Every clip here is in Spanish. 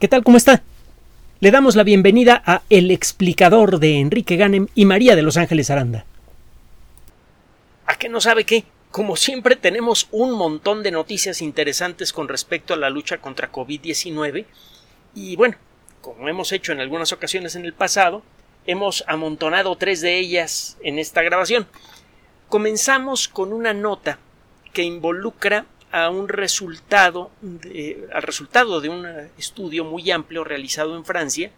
¿Qué tal? ¿Cómo está? Le damos la bienvenida a El explicador de Enrique Ganem y María de Los Ángeles Aranda. ¿A qué no sabe qué? Como siempre tenemos un montón de noticias interesantes con respecto a la lucha contra COVID-19 y bueno, como hemos hecho en algunas ocasiones en el pasado, hemos amontonado tres de ellas en esta grabación. Comenzamos con una nota que involucra a un resultado, al resultado de un estudio muy amplio realizado en Francia,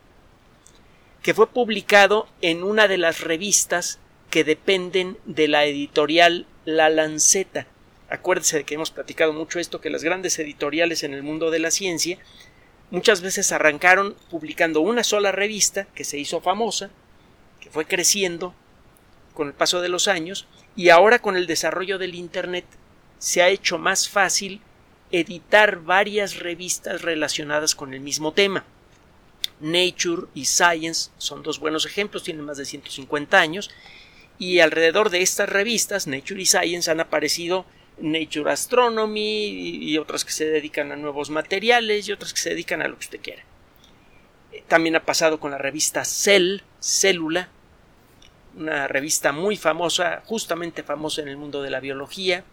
que fue publicado en una de las revistas que dependen de la editorial La Lanceta. Acuérdese de que hemos platicado mucho esto, que las grandes editoriales en el mundo de la ciencia muchas veces arrancaron publicando una sola revista que se hizo famosa, que fue creciendo con el paso de los años, y ahora con el desarrollo del Internet se ha hecho más fácil editar varias revistas relacionadas con el mismo tema. Nature y Science son dos buenos ejemplos, tienen más de 150 años, y alrededor de estas revistas, Nature y Science, han aparecido Nature Astronomy y otras que se dedican a nuevos materiales y otras que se dedican a lo que usted quiera. También ha pasado con la revista Cell, Célula, una revista muy famosa, justamente famosa en el mundo de la biología,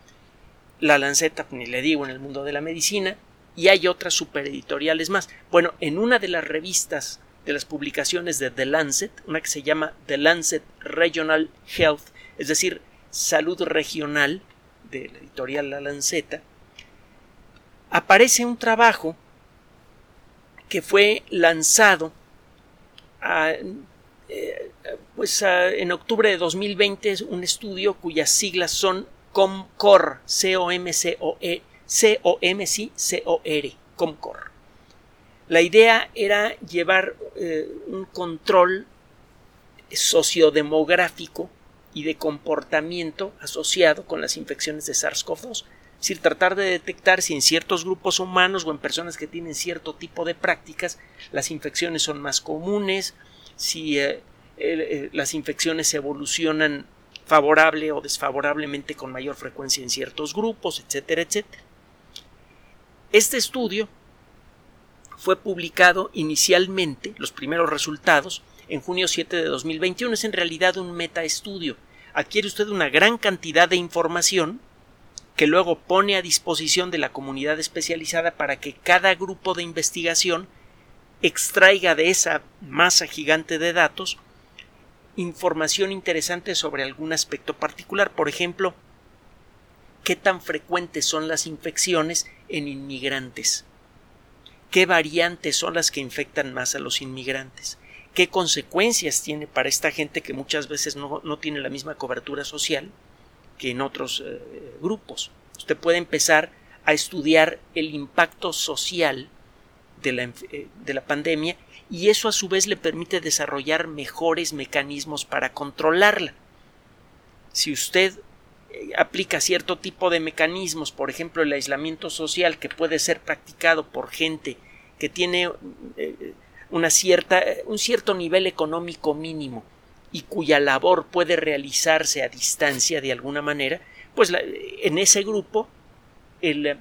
la Lanceta, ni le digo, en el mundo de la medicina, y hay otras supereditoriales más. Bueno, en una de las revistas de las publicaciones de The Lancet, una que se llama The Lancet Regional Health, es decir, salud regional, de la editorial La Lanceta, aparece un trabajo que fue lanzado eh, pues en octubre de 2020, un estudio cuyas siglas son Comcor, C-O-M-C-O-E, C-O-M-C-O-R, Comcor. La idea era llevar eh, un control sociodemográfico y de comportamiento asociado con las infecciones de SARS-CoV-2. Es decir, tratar de detectar si en ciertos grupos humanos o en personas que tienen cierto tipo de prácticas las infecciones son más comunes, si eh, eh, las infecciones evolucionan favorable o desfavorablemente con mayor frecuencia en ciertos grupos, etcétera, etcétera. Este estudio fue publicado inicialmente, los primeros resultados, en junio 7 de 2021. Es en realidad un metaestudio. Adquiere usted una gran cantidad de información que luego pone a disposición de la comunidad especializada para que cada grupo de investigación extraiga de esa masa gigante de datos información interesante sobre algún aspecto particular. Por ejemplo, qué tan frecuentes son las infecciones en inmigrantes, qué variantes son las que infectan más a los inmigrantes, qué consecuencias tiene para esta gente que muchas veces no, tiene la misma cobertura social que en otros eh, grupos. Usted puede empezar a estudiar el impacto social de la, eh, de la pandemia y eso a su vez le permite desarrollar mejores mecanismos para controlarla. Si usted eh, aplica cierto tipo de mecanismos, por ejemplo el aislamiento social que puede ser practicado por gente que tiene eh, una cierta, un cierto nivel económico mínimo y cuya labor puede realizarse a distancia de alguna manera, pues en ese grupo el,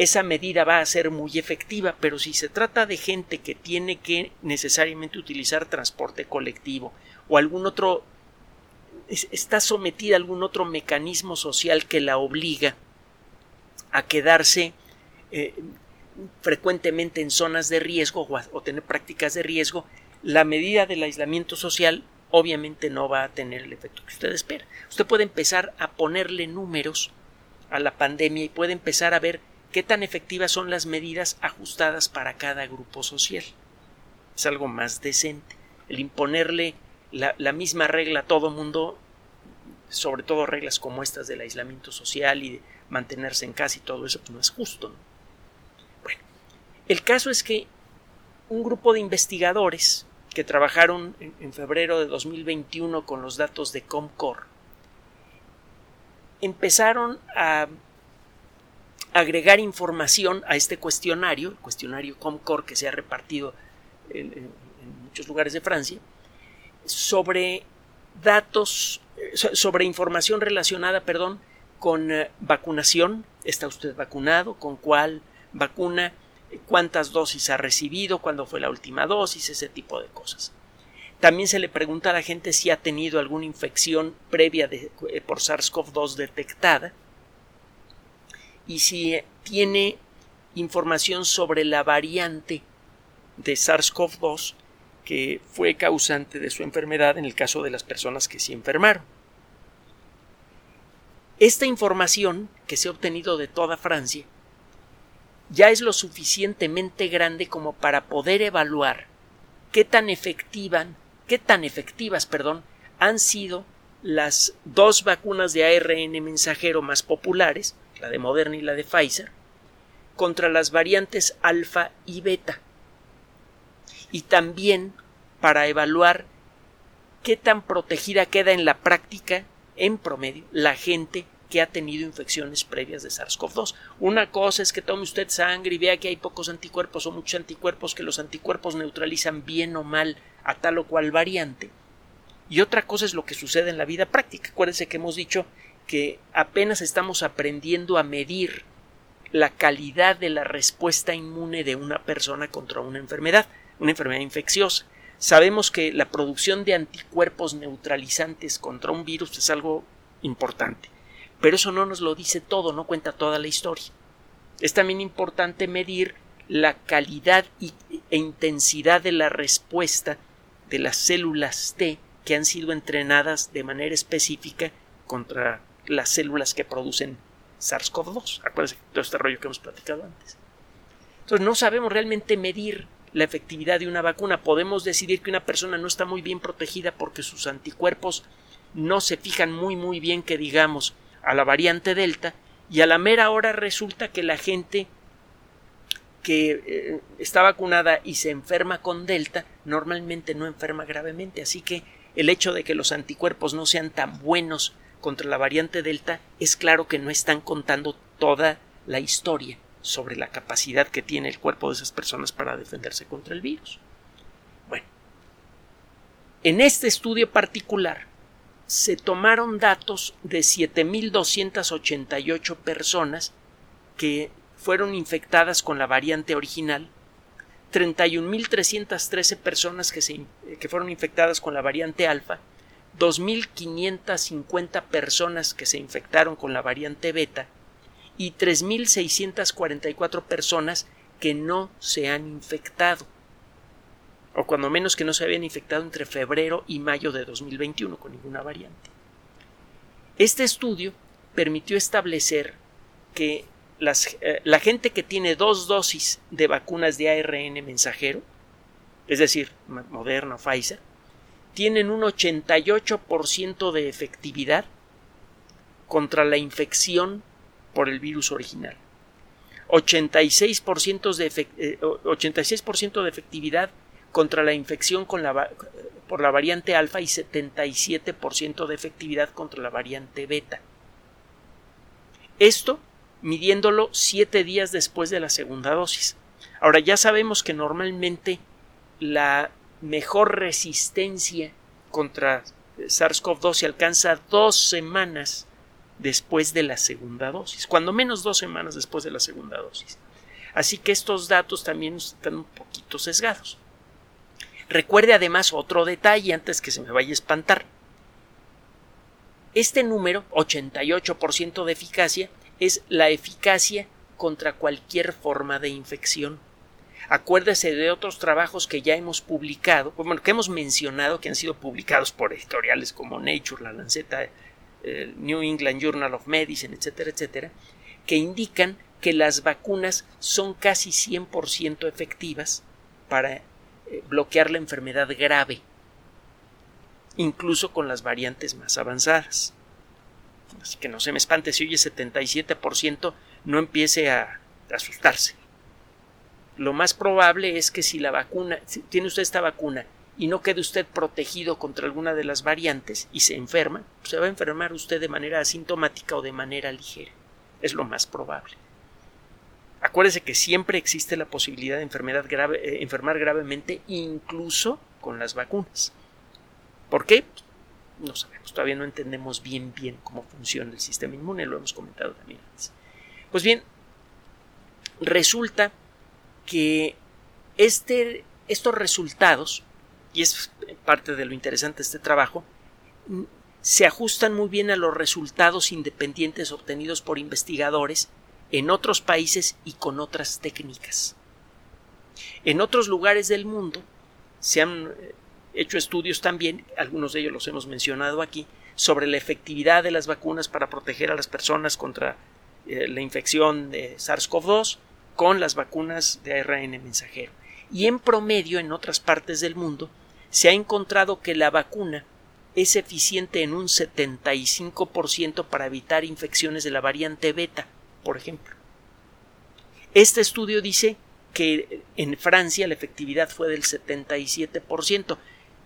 esa medida va a ser muy efectiva, pero si se trata de gente que tiene que necesariamente utilizar transporte colectivo o algún otro está sometida a algún otro mecanismo social que la obliga a quedarse eh, frecuentemente en zonas de riesgo o, o tener prácticas de riesgo, la medida del aislamiento social obviamente no va a tener el efecto que usted espera. Usted puede empezar a ponerle números a la pandemia y puede empezar a ver qué tan efectivas son las medidas ajustadas para cada grupo social. Es algo más decente. El imponerle la, misma regla a todo mundo, sobre todo reglas como estas del aislamiento social y de mantenerse en casa y todo eso, pues no es justo. Bueno, el caso es que un grupo de investigadores que trabajaron en, en febrero de 2021 con los datos de Comcor empezaron a agregar información a este cuestionario, el cuestionario Comcor que se ha repartido en, muchos lugares de Francia, sobre datos, sobre información relacionada, perdón, con eh, vacunación, está usted vacunado, con cuál vacuna, cuántas dosis ha recibido, cuándo fue la última dosis, ese tipo de cosas. También se le pregunta a la gente si ha tenido alguna infección previa de, eh, por SARS-CoV-2 detectada y si tiene información sobre la variante de SARS-CoV-2 que fue causante de su enfermedad en el caso de las personas que se enfermaron. Esta información que se ha obtenido de toda Francia ya es lo suficientemente grande como para poder evaluar qué tan efectivas, qué tan efectivas, perdón, han sido las dos vacunas de ARN mensajero más populares, la de Moderna y la de Pfizer, contra las variantes alfa y beta. Y también para evaluar qué tan protegida queda en la práctica, en promedio, la gente que ha tenido infecciones previas de SARS-CoV-2. Una cosa es que tome usted sangre y vea que hay pocos anticuerpos o muchos anticuerpos, que los anticuerpos neutralizan bien o mal a tal o cual variante. Y otra cosa es lo que sucede en la vida práctica. Acuérdense que hemos dicho que apenas estamos aprendiendo a medir la calidad de la respuesta inmune de una persona contra una enfermedad, una enfermedad infecciosa. Sabemos que la producción de anticuerpos neutralizantes contra un virus es algo importante, pero eso no nos lo dice todo, no cuenta toda la historia. Es también importante medir la calidad e intensidad de la respuesta de las células T que han sido entrenadas de manera específica contra las células que producen SARS-CoV-2. Acuérdense de todo este rollo que hemos platicado antes. Entonces no sabemos realmente medir la efectividad de una vacuna. Podemos decidir que una persona no está muy bien protegida porque sus anticuerpos no se fijan muy muy bien que digamos a la variante Delta y a la mera hora resulta que la gente que eh, está vacunada y se enferma con Delta normalmente no enferma gravemente. Así que el hecho de que los anticuerpos no sean tan buenos contra la variante Delta es claro que no están contando toda la historia sobre la capacidad que tiene el cuerpo de esas personas para defenderse contra el virus. Bueno, en este estudio particular se tomaron datos de 7.288 personas que fueron infectadas con la variante original, 31.313 personas que, se, que fueron infectadas con la variante alfa 2.550 personas que se infectaron con la variante beta y 3.644 personas que no se han infectado, o cuando menos que no se habían infectado entre febrero y mayo de 2021 con ninguna variante. Este estudio permitió establecer que eh, la gente que tiene dos dosis de vacunas de ARN mensajero, es decir, Moderna o Pfizer, tienen un 88% de efectividad contra la infección por el virus original. 86%, de, 86 eh, de efectividad contra la infección con la, por la variante alfa y 77% de efectividad contra la variante beta. Esto midiéndolo siete días después de la segunda dosis. Ahora ya sabemos que normalmente la mejor resistencia contra SARS-CoV-2 se alcanza dos semanas después de la segunda dosis, cuando menos dos semanas después de la segunda dosis. Así que estos datos también están un poquito sesgados. Recuerde además otro detalle antes que se me vaya a espantar. Este número, 88% de eficacia, es la eficacia contra cualquier forma de infección. Acuérdese de otros trabajos que ya hemos publicado, bueno, que hemos mencionado que han sido publicados por editoriales como Nature, La Lanceta, el New England Journal of Medicine, etcétera, etcétera, que indican que las vacunas son casi 100% efectivas para eh, bloquear la enfermedad grave, incluso con las variantes más avanzadas. Así que no se me espante si oye 77%, no empiece a asustarse lo más probable es que si la vacuna, si tiene usted esta vacuna y no quede usted protegido contra alguna de las variantes y se enferma, se va a enfermar usted de manera asintomática o de manera ligera. Es lo más probable. Acuérdese que siempre existe la posibilidad de enfermedad grave, eh, enfermar gravemente incluso con las vacunas. ¿Por qué? No sabemos, todavía no entendemos bien bien cómo funciona el sistema inmune, lo hemos comentado también antes. Pues bien, resulta que este, estos resultados, y es parte de lo interesante de este trabajo, se ajustan muy bien a los resultados independientes obtenidos por investigadores en otros países y con otras técnicas. En otros lugares del mundo se han eh, hecho estudios también, algunos de ellos los hemos mencionado aquí, sobre la efectividad de las vacunas para proteger a las personas contra eh, la infección de SARS-CoV-2 con las vacunas de ARN mensajero. Y en promedio, en otras partes del mundo, se ha encontrado que la vacuna es eficiente en un 75% para evitar infecciones de la variante beta, por ejemplo. Este estudio dice que en Francia la efectividad fue del 77%.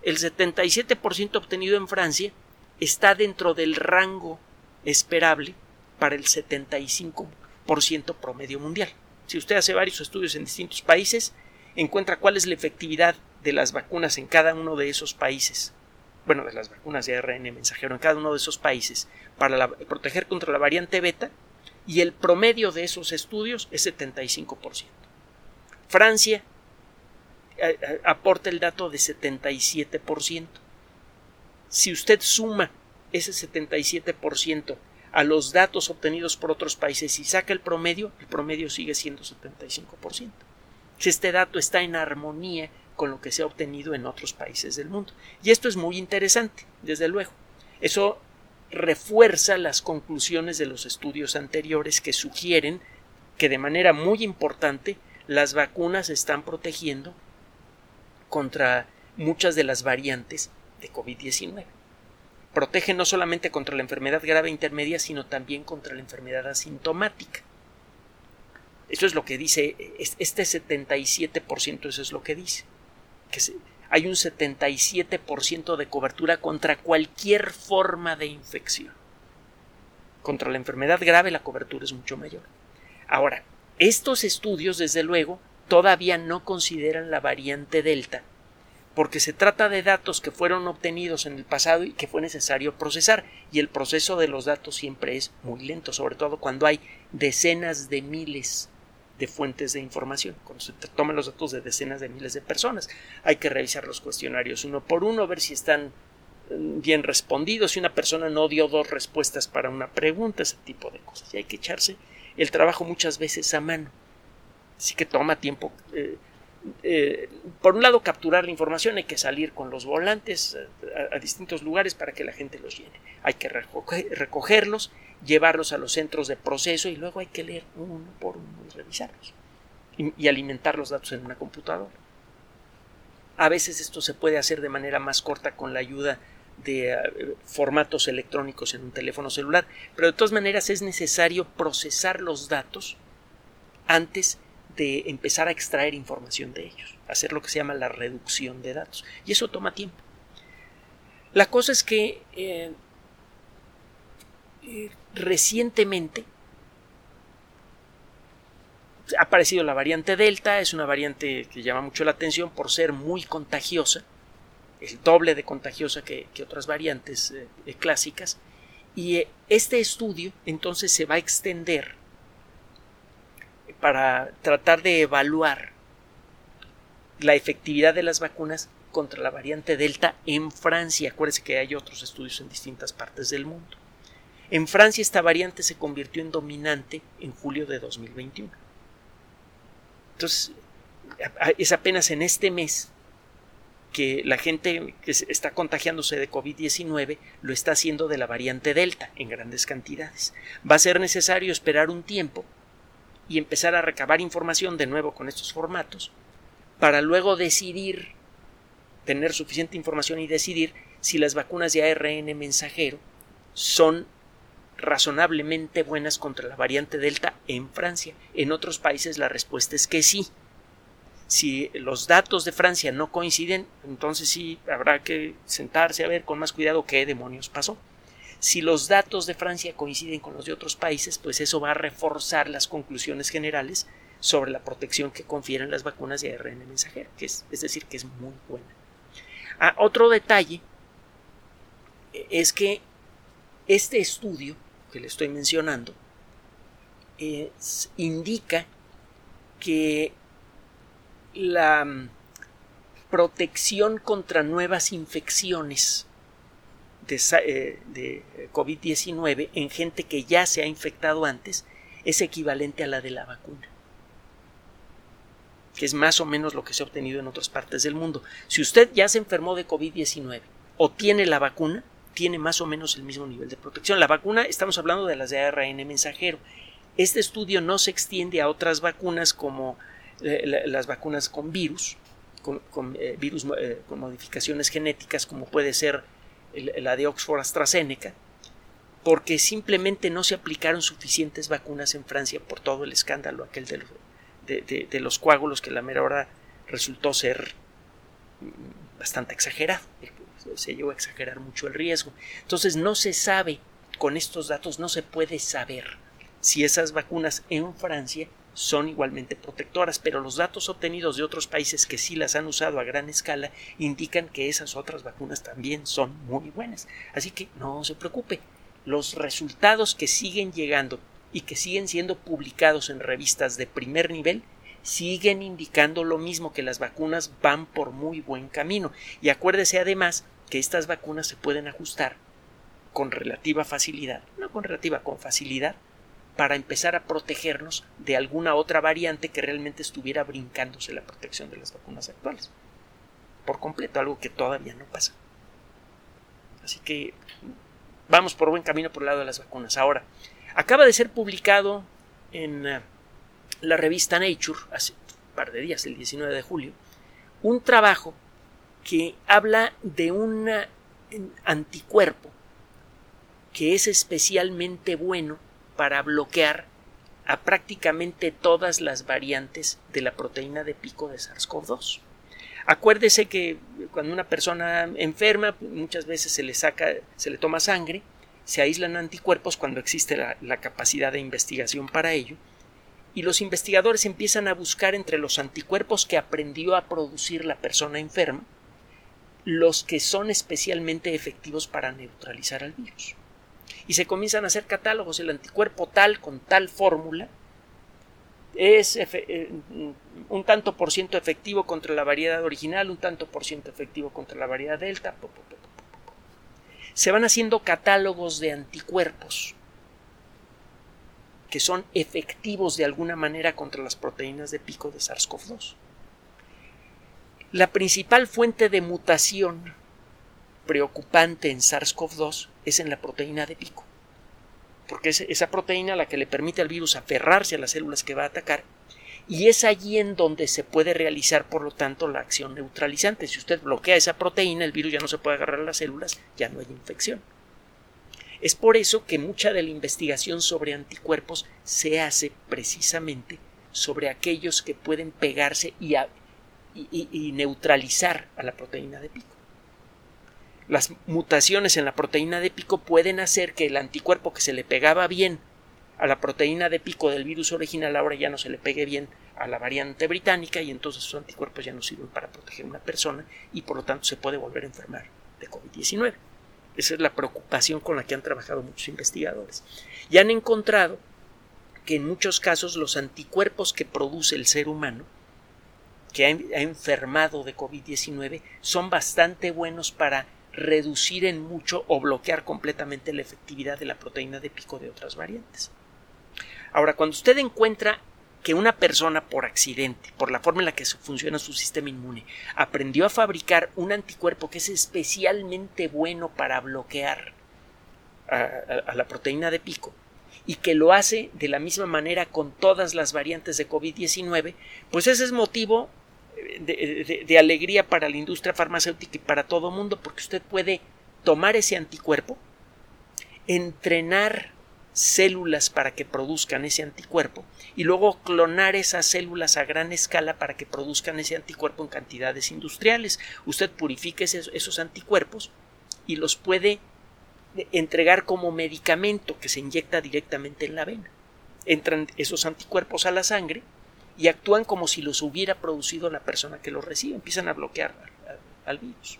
El 77% obtenido en Francia está dentro del rango esperable para el 75% promedio mundial. Si usted hace varios estudios en distintos países, encuentra cuál es la efectividad de las vacunas en cada uno de esos países. Bueno, de las vacunas de ARN mensajero en cada uno de esos países para proteger contra la variante beta y el promedio de esos estudios es 75%. Francia eh, eh, aporta el dato de 77%. Si usted suma ese 77% a los datos obtenidos por otros países y saca el promedio, el promedio sigue siendo 75%. Este dato está en armonía con lo que se ha obtenido en otros países del mundo. Y esto es muy interesante, desde luego. Eso refuerza las conclusiones de los estudios anteriores que sugieren que de manera muy importante las vacunas están protegiendo contra muchas de las variantes de COVID-19. Protegen no solamente contra la enfermedad grave intermedia, sino también contra la enfermedad asintomática. Eso es lo que dice, este 77%, eso es lo que dice. Hay un 77% de cobertura contra cualquier forma de infección. Contra la enfermedad grave la cobertura es mucho mayor. Ahora, estos estudios, desde luego, todavía no consideran la variante Delta, porque se trata de datos que fueron obtenidos en el pasado y que fue necesario procesar, y el proceso de los datos siempre es muy lento, sobre todo cuando hay decenas de miles de fuentes de información. Cuando se toman los datos de decenas de miles de personas, hay que revisar los cuestionarios uno por uno, ver si están mm, bien respondidos, si una persona no dio dos respuestas para una pregunta, ese tipo de cosas. Y hay que echarse el trabajo muchas veces a mano. Así que toma tiempo. Eh, eh, por un lado, capturar la información, hay que salir con los volantes eh, a, distintos lugares para que la gente los llene. Hay que recogerlos, llevarlos a los centros de proceso y luego hay que leer uno por uno y revisarlos. y alimentar los datos en una computadora. A veces esto se puede hacer de manera más corta con la ayuda de eh, formatos electrónicos en un teléfono celular, pero de todas maneras es necesario procesar los datos antes de empezar a extraer información de ellos, hacer lo que se llama la reducción de datos, y eso toma tiempo. La cosa es que eh, eh, recientemente ha aparecido la variante Delta, es una variante que llama mucho la atención por ser muy contagiosa, el doble de contagiosa que, otras variantes eh, clásicas. Y este estudio entonces se va a extender para tratar de evaluar la efectividad de las vacunas contra la variante Delta en Francia. Acuérdense que hay otros estudios en distintas partes del mundo. En Francia esta variante se convirtió en dominante en julio de 2021. Entonces, es apenas en este mes que la gente que está contagiándose de COVID-19 lo está haciendo de la variante Delta en grandes cantidades. Va a ser necesario esperar un tiempo y empezar a recabar información de nuevo con estos formatos para luego decidir, tener suficiente información y decidir si las vacunas de ARN mensajero son razonablemente buenas contra la variante Delta en Francia. En otros países la respuesta es que sí. Si los datos de Francia no coinciden, entonces sí habrá que sentarse a ver con más cuidado qué demonios pasó. Si los datos de Francia coinciden con los de otros países, pues eso va a reforzar las conclusiones generales sobre la protección que confieren las vacunas de ARN mensajero, que es, decir, que es muy buena. Ah, otro detalle es que este estudio que le estoy mencionando indica que la mm, protección contra nuevas infecciones de, eh, de COVID-19 en gente que ya se ha infectado antes es equivalente a la de la vacuna que es más o menos lo que se ha obtenido en otras partes del mundo. Si usted ya se enfermó de COVID-19 o tiene la vacuna, tiene más o menos el mismo nivel de protección. La vacuna, estamos hablando de las de ARN mensajero. Este estudio no se extiende a otras vacunas como eh, las vacunas con virus, con, eh, virus con modificaciones genéticas, como puede ser la de Oxford AstraZeneca, porque simplemente no se aplicaron suficientes vacunas en Francia por todo el escándalo aquel de de, los coágulos que la mera hora resultó ser bastante exagerado. Se llegó a exagerar mucho el riesgo. Entonces no se sabe, con estos datos no se puede saber si esas vacunas en Francia son igualmente protectoras, pero los datos obtenidos de otros países que sí las han usado a gran escala indican que esas otras vacunas también son muy buenas. Así que no se preocupe, los resultados que siguen llegando y que siguen siendo publicados en revistas de primer nivel siguen indicando lo mismo que las vacunas van por muy buen camino. Y acuérdese además que estas vacunas se pueden ajustar con relativa facilidad, no con relativa, con facilidad, para empezar a protegernos de alguna otra variante que realmente estuviera brincándose la protección de las vacunas actuales. Por completo, algo que todavía no pasa. Así que vamos por buen camino por el lado de las vacunas. Ahora, Acaba de ser publicado en eh, la revista Nature, hace un par de días, el 19 de julio, un trabajo que habla de un eh, anticuerpo que es especialmente bueno para bloquear a prácticamente todas las variantes de la proteína de pico de SARS-CoV-2. Acuérdese que cuando una persona enferma muchas veces se le saca, se le toma sangre se aíslan anticuerpos cuando existe la, capacidad de investigación para ello, y los investigadores empiezan a buscar entre los anticuerpos que aprendió a producir la persona enferma, los que son especialmente efectivos para neutralizar al virus. Y se comienzan a hacer catálogos, el anticuerpo tal con tal fórmula es eh, un tanto por ciento efectivo contra la variedad original, un tanto por ciento efectivo contra la variedad delta, se van haciendo catálogos de anticuerpos que son efectivos de alguna manera contra las proteínas de pico de SARS-CoV-2. La principal fuente de mutación preocupante en SARS-CoV-2 es en la proteína de pico, porque es esa proteína la que le permite al virus aferrarse a las células que va a atacar y es allí en donde se puede realizar, por lo tanto, la acción neutralizante. Si usted bloquea esa proteína, el virus ya no se puede agarrar a las células, ya no hay infección. Es por eso que mucha de la investigación sobre anticuerpos se hace precisamente sobre aquellos que pueden pegarse y, y neutralizar a la proteína de pico. Las mutaciones en la proteína de pico pueden hacer que el anticuerpo que se le pegaba bien a la proteína de pico del virus original ahora ya no se le pegue bien a la variante británica y entonces sus anticuerpos ya no sirven para proteger a una persona y por lo tanto se puede volver a enfermar de COVID-19. Esa es la preocupación con la que han trabajado muchos investigadores. Y han encontrado que en muchos casos los anticuerpos que produce el ser humano que ha, enfermado de COVID-19 son bastante buenos para reducir en mucho o bloquear completamente la efectividad de la proteína de pico de otras variantes. Ahora, cuando usted encuentra que una persona por accidente, por la forma en la que funciona su sistema inmune, aprendió a fabricar un anticuerpo que es especialmente bueno para bloquear a, la proteína de pico, y que lo hace de la misma manera con todas las variantes de COVID-19, pues ese es motivo de, alegría para la industria farmacéutica y para todo el mundo, porque usted puede tomar ese anticuerpo, entrenar células para que produzcan ese anticuerpo y luego clonar esas células a gran escala para que produzcan ese anticuerpo en cantidades industriales. Usted purifica esos, anticuerpos y los puede entregar como medicamento que se inyecta directamente en la vena. Entran esos anticuerpos a la sangre y actúan como si los hubiera producido la persona que los recibe, empiezan a bloquear al virus.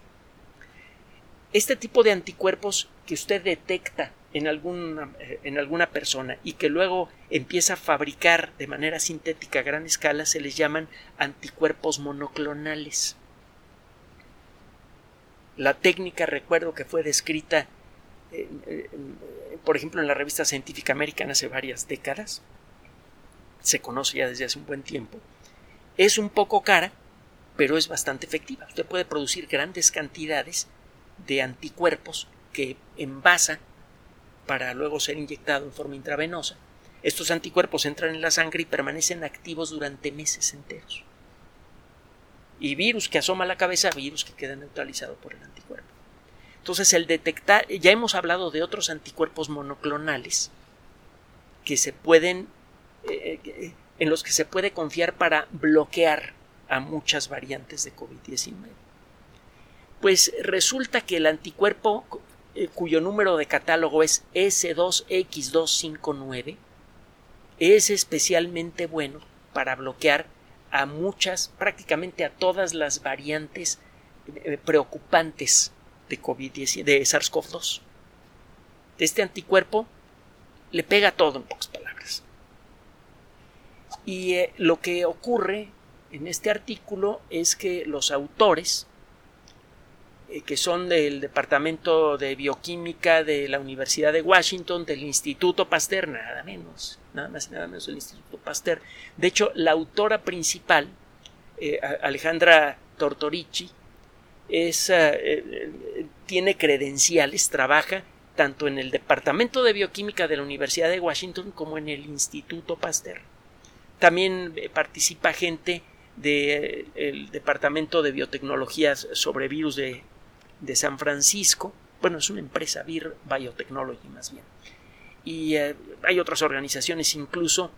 Este tipo de anticuerpos que usted detecta en alguna, eh, en alguna persona y que luego empieza a fabricar de manera sintética a gran escala se les llaman anticuerpos monoclonales. La técnica recuerdo que fue descrita por ejemplo en la revista científica American hace varias décadas se conoce ya desde hace un buen tiempo es un poco cara pero es bastante efectiva usted puede producir grandes cantidades de anticuerpos que envasa para luego ser inyectado en forma intravenosa. Estos anticuerpos entran en la sangre y permanecen activos durante meses enteros. Y virus que asoma la cabeza, virus que queda neutralizado por el anticuerpo. Entonces, el detectar, ya hemos hablado de otros anticuerpos monoclonales que se pueden, eh, eh, en los que se puede confiar para bloquear a muchas variantes de COVID-19. Pues resulta que el anticuerpo eh, cuyo número de catálogo es S2X259, es especialmente bueno para bloquear a muchas, prácticamente a todas las variantes preocupantes de COVID-19, de SARS-CoV-2. Este anticuerpo le pega todo en pocas. Y eh, lo que ocurre en este artículo es que los autores eh, que son del Departamento de Bioquímica de la Universidad de Washington, del Instituto Pasteur, nada menos, nada más y nada menos del Instituto Pasteur. De hecho, la autora principal, eh, Alejandra Tortorici, es, tiene credenciales, trabaja tanto en el Departamento de Bioquímica de la Universidad de Washington como en el Instituto Pasteur. También participa gente del Departamento de Biotecnologías sobre virus de de San Francisco. Bueno, es una empresa, Vir Biotechnology más bien. Y eh, hay otras organizaciones, incluso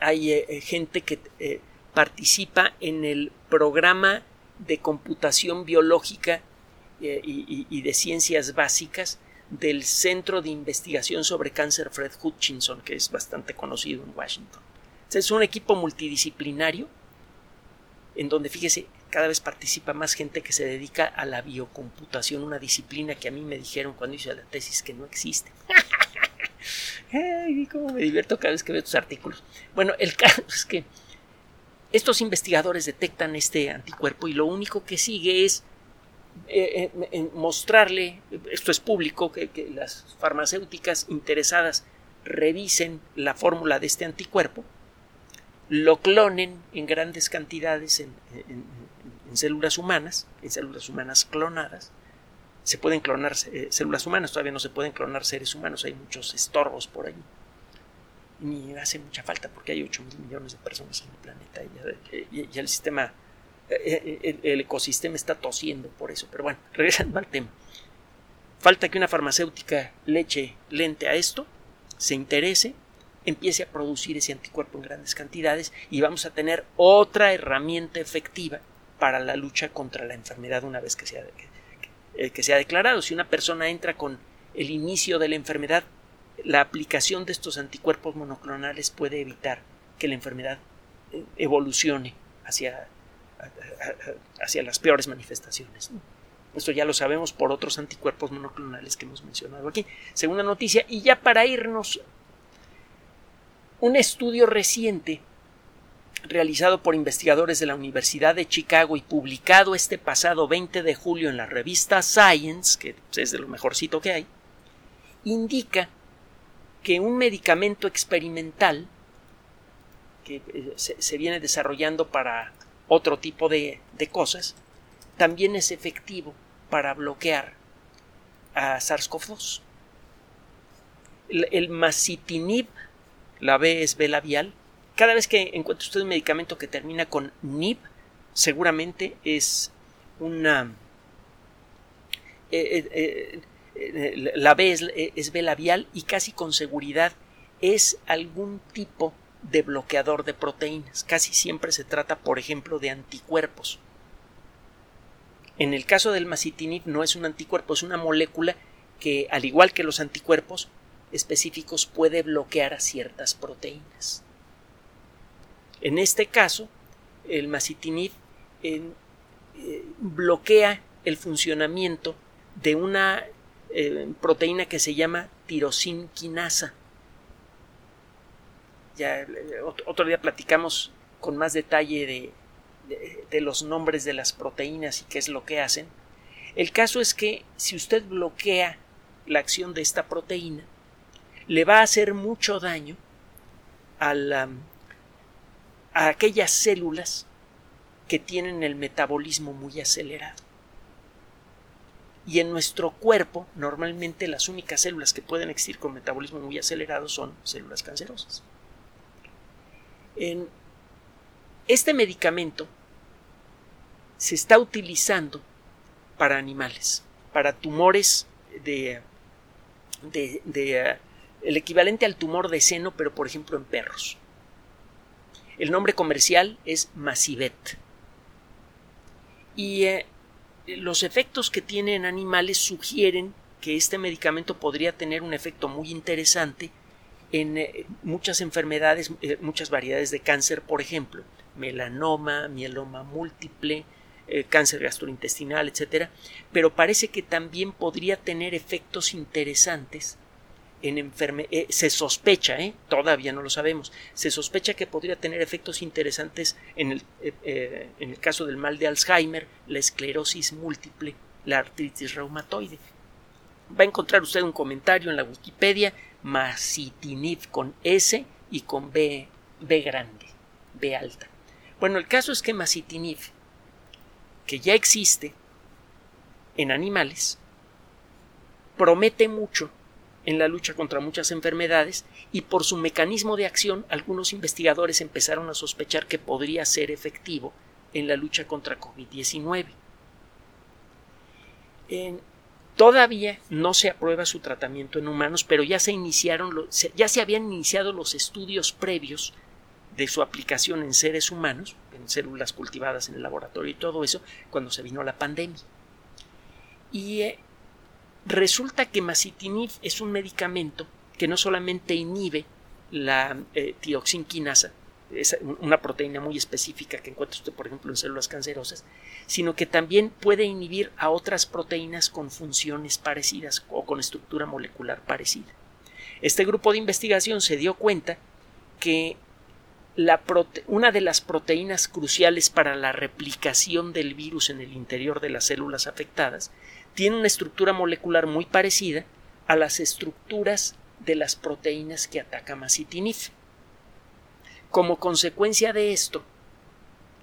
hay eh, eh, gente que participa en el programa de computación biológica y, de ciencias básicas del Centro de Investigación sobre Cáncer Fred Hutchinson, que es bastante conocido en Washington. Es un equipo multidisciplinario en donde, fíjese, cada vez participa más gente que se dedica a la biocomputación, una disciplina que a mí me dijeron cuando hice la tesis que no existe. Ay, cómo me divierto cada vez que veo estos artículos. Bueno, el caso es que estos investigadores detectan este anticuerpo y lo único que sigue es eh, eh, mostrarle, esto es público, que, las farmacéuticas interesadas revisen la fórmula de este anticuerpo, lo clonen en grandes cantidades en, células humanas, en células humanas clonadas. Se pueden clonar eh, células humanas, todavía no se pueden clonar seres humanos, hay muchos estorbos por ahí. Ni hace mucha falta porque hay 8 mil millones de personas en el planeta y ya, el sistema, eh, eh, el, ecosistema está tosiendo por eso. Pero bueno, regresando al tema. Falta que una farmacéutica le eche lente a esto, se interese, empiece a producir ese anticuerpo en grandes cantidades y vamos a tener otra herramienta efectiva para la lucha contra la enfermedad una vez que sea, que, que sea declarado. Si una persona entra con el inicio de la enfermedad, la aplicación de estos anticuerpos monoclonales puede evitar que la enfermedad eh, evolucione hacia, hacia las peores manifestaciones. Esto ya lo sabemos por otros anticuerpos monoclonales que hemos mencionado aquí. Segunda noticia, y ya para irnos, un estudio reciente realizado por investigadores de la Universidad de Chicago y publicado este pasado 20 de julio en la revista Science, que es de lo mejorcito que hay, indica que un medicamento experimental que eh, se, viene desarrollando para otro tipo de, cosas, también es efectivo para bloquear a SARS-CoV-2. El, el macitinib, la B es B labial, cada vez que encuentre usted un medicamento que termina con NIB, seguramente es una... Eh, eh, eh, la B es, es B labial y casi con seguridad es algún tipo de bloqueador de proteínas. Casi siempre se trata, por ejemplo, de anticuerpos. En el caso del macitinib no es un anticuerpo, es una molécula que, al igual que los anticuerpos específicos, puede bloquear a ciertas proteínas. En este caso, el macitinib eh, bloquea el funcionamiento de una eh, proteína que se llama tirosinquinasa. Ya eh, otro día platicamos con más detalle de, de, los nombres de las proteínas y qué es lo que hacen. El caso es que si usted bloquea la acción de esta proteína, le va a hacer mucho daño a, a aquellas células que tienen el metabolismo muy acelerado. Y en nuestro cuerpo, normalmente las únicas células que pueden existir con metabolismo muy acelerado son células cancerosas. En este medicamento se está utilizando para animales, para tumores de, de el equivalente al tumor de seno, pero por ejemplo en perros. El nombre comercial es Masivet. Y eh, los efectos que tiene en animales sugieren que este medicamento podría tener un efecto muy interesante en eh, muchas enfermedades, eh, muchas variedades de cáncer, por ejemplo, melanoma, mieloma múltiple, cáncer gastrointestinal, etcétera, pero parece que también podría tener efectos interesantes eh, se sospecha, ¿eh? todavía no lo sabemos, se sospecha que podría tener efectos interesantes en el, eh, en el caso del mal de Alzheimer, la esclerosis múltiple, la artritis reumatoide. Va a encontrar usted un comentario en la Wikipedia, masitinib con S y con B, B grande, B alta. Bueno, el caso es que masitinib, que ya existe en animales, promete mucho en la lucha contra muchas enfermedades y por su mecanismo de acción algunos investigadores empezaron a sospechar que podría ser efectivo en la lucha contra COVID-19. Todavía no se aprueba su tratamiento en humanos, pero ya se iniciaron, ya se habían iniciado los estudios previos de su aplicación en seres humanos, en células cultivadas en el laboratorio y todo eso, cuando se vino la pandemia. Y eh, Resulta que masitinib es un medicamento que no solamente inhibe la eh, tioxinquinasa, una proteína muy específica que encuentra usted, por ejemplo, en células cancerosas, sino que también puede inhibir a otras proteínas con funciones parecidas o con estructura molecular parecida. Este grupo de investigación se dio cuenta que una de las proteínas cruciales para la replicación del virus en el interior de las células afectadas tiene una estructura molecular muy parecida a las estructuras de las proteínas que ataca masitinib. Como consecuencia de esto,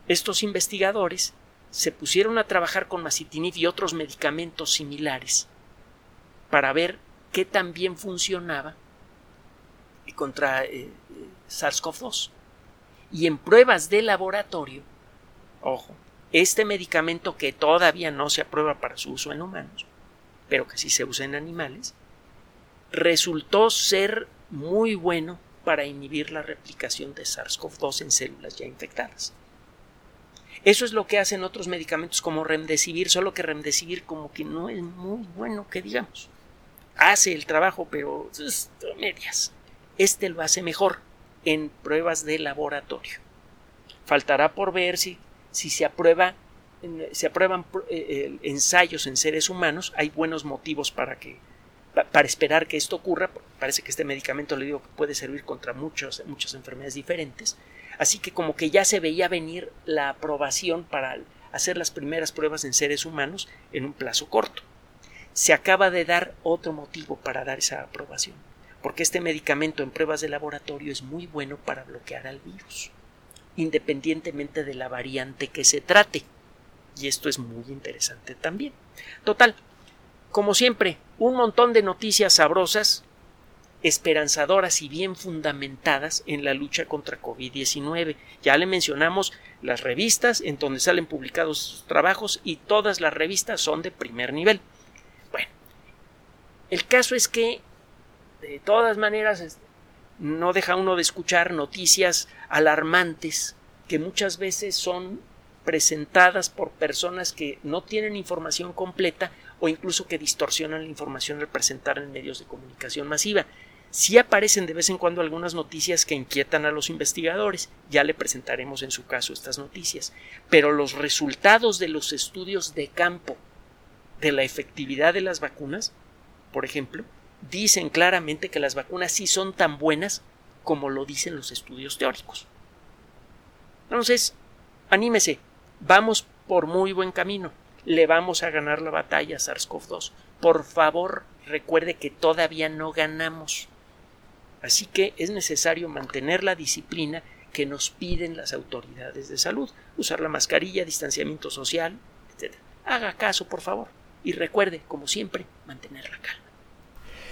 estos investigadores se pusieron a trabajar con masitinib y otros medicamentos similares para ver qué tan bien funcionaba contra eh, SARS-CoV-2. Y en pruebas de laboratorio, ojo, este medicamento que todavía no se aprueba para su uso en humanos, pero que sí se usa en animales, resultó ser muy bueno para inhibir la replicación de SARS-CoV-2 en células ya infectadas. Eso es lo que hacen otros medicamentos como Remdesivir, solo que Remdesivir como que no es muy bueno que digamos. Hace el trabajo, pero medias. Este lo hace mejor en pruebas de laboratorio. Faltará por ver si si se aprueba se aprueban eh, ensayos en seres humanos, hay buenos motivos para que para esperar que esto ocurra. Parece que este medicamento le digo que puede servir contra muchos, muchas enfermedades diferentes. Así que como que ya se veía venir la aprobación para hacer las primeras pruebas en seres humanos en un plazo corto. Se acaba de dar otro motivo para dar esa aprobación, porque este medicamento en pruebas de laboratorio es muy bueno para bloquear al virus independientemente de la variante que se trate. Y esto es muy interesante también. Total, como siempre, un montón de noticias sabrosas, esperanzadoras y bien fundamentadas en la lucha contra COVID-19. Ya le mencionamos las revistas en donde salen publicados sus trabajos y todas las revistas son de primer nivel. Bueno, el caso es que de todas maneras no deja uno de escuchar noticias alarmantes que muchas veces son presentadas por personas que no tienen información completa o incluso que distorsionan la información al presentar en medios de comunicación masiva. Sí aparecen de vez en cuando algunas noticias que inquietan a los investigadores, ya le presentaremos en su caso estas noticias, pero los resultados de los estudios de campo de la efectividad de las vacunas por ejemplo, dicen claramente que las vacunas sí son tan buenas como lo dicen los estudios teóricos. Entonces, anímese, vamos por muy buen camino, le vamos a ganar la batalla a SARS-CoV-2. Por favor, recuerde que todavía no ganamos. Así que es necesario mantener la disciplina que nos piden las autoridades de salud, usar la mascarilla, distanciamiento social, etc. Haga caso, por favor, y recuerde, como siempre, mantener la calma.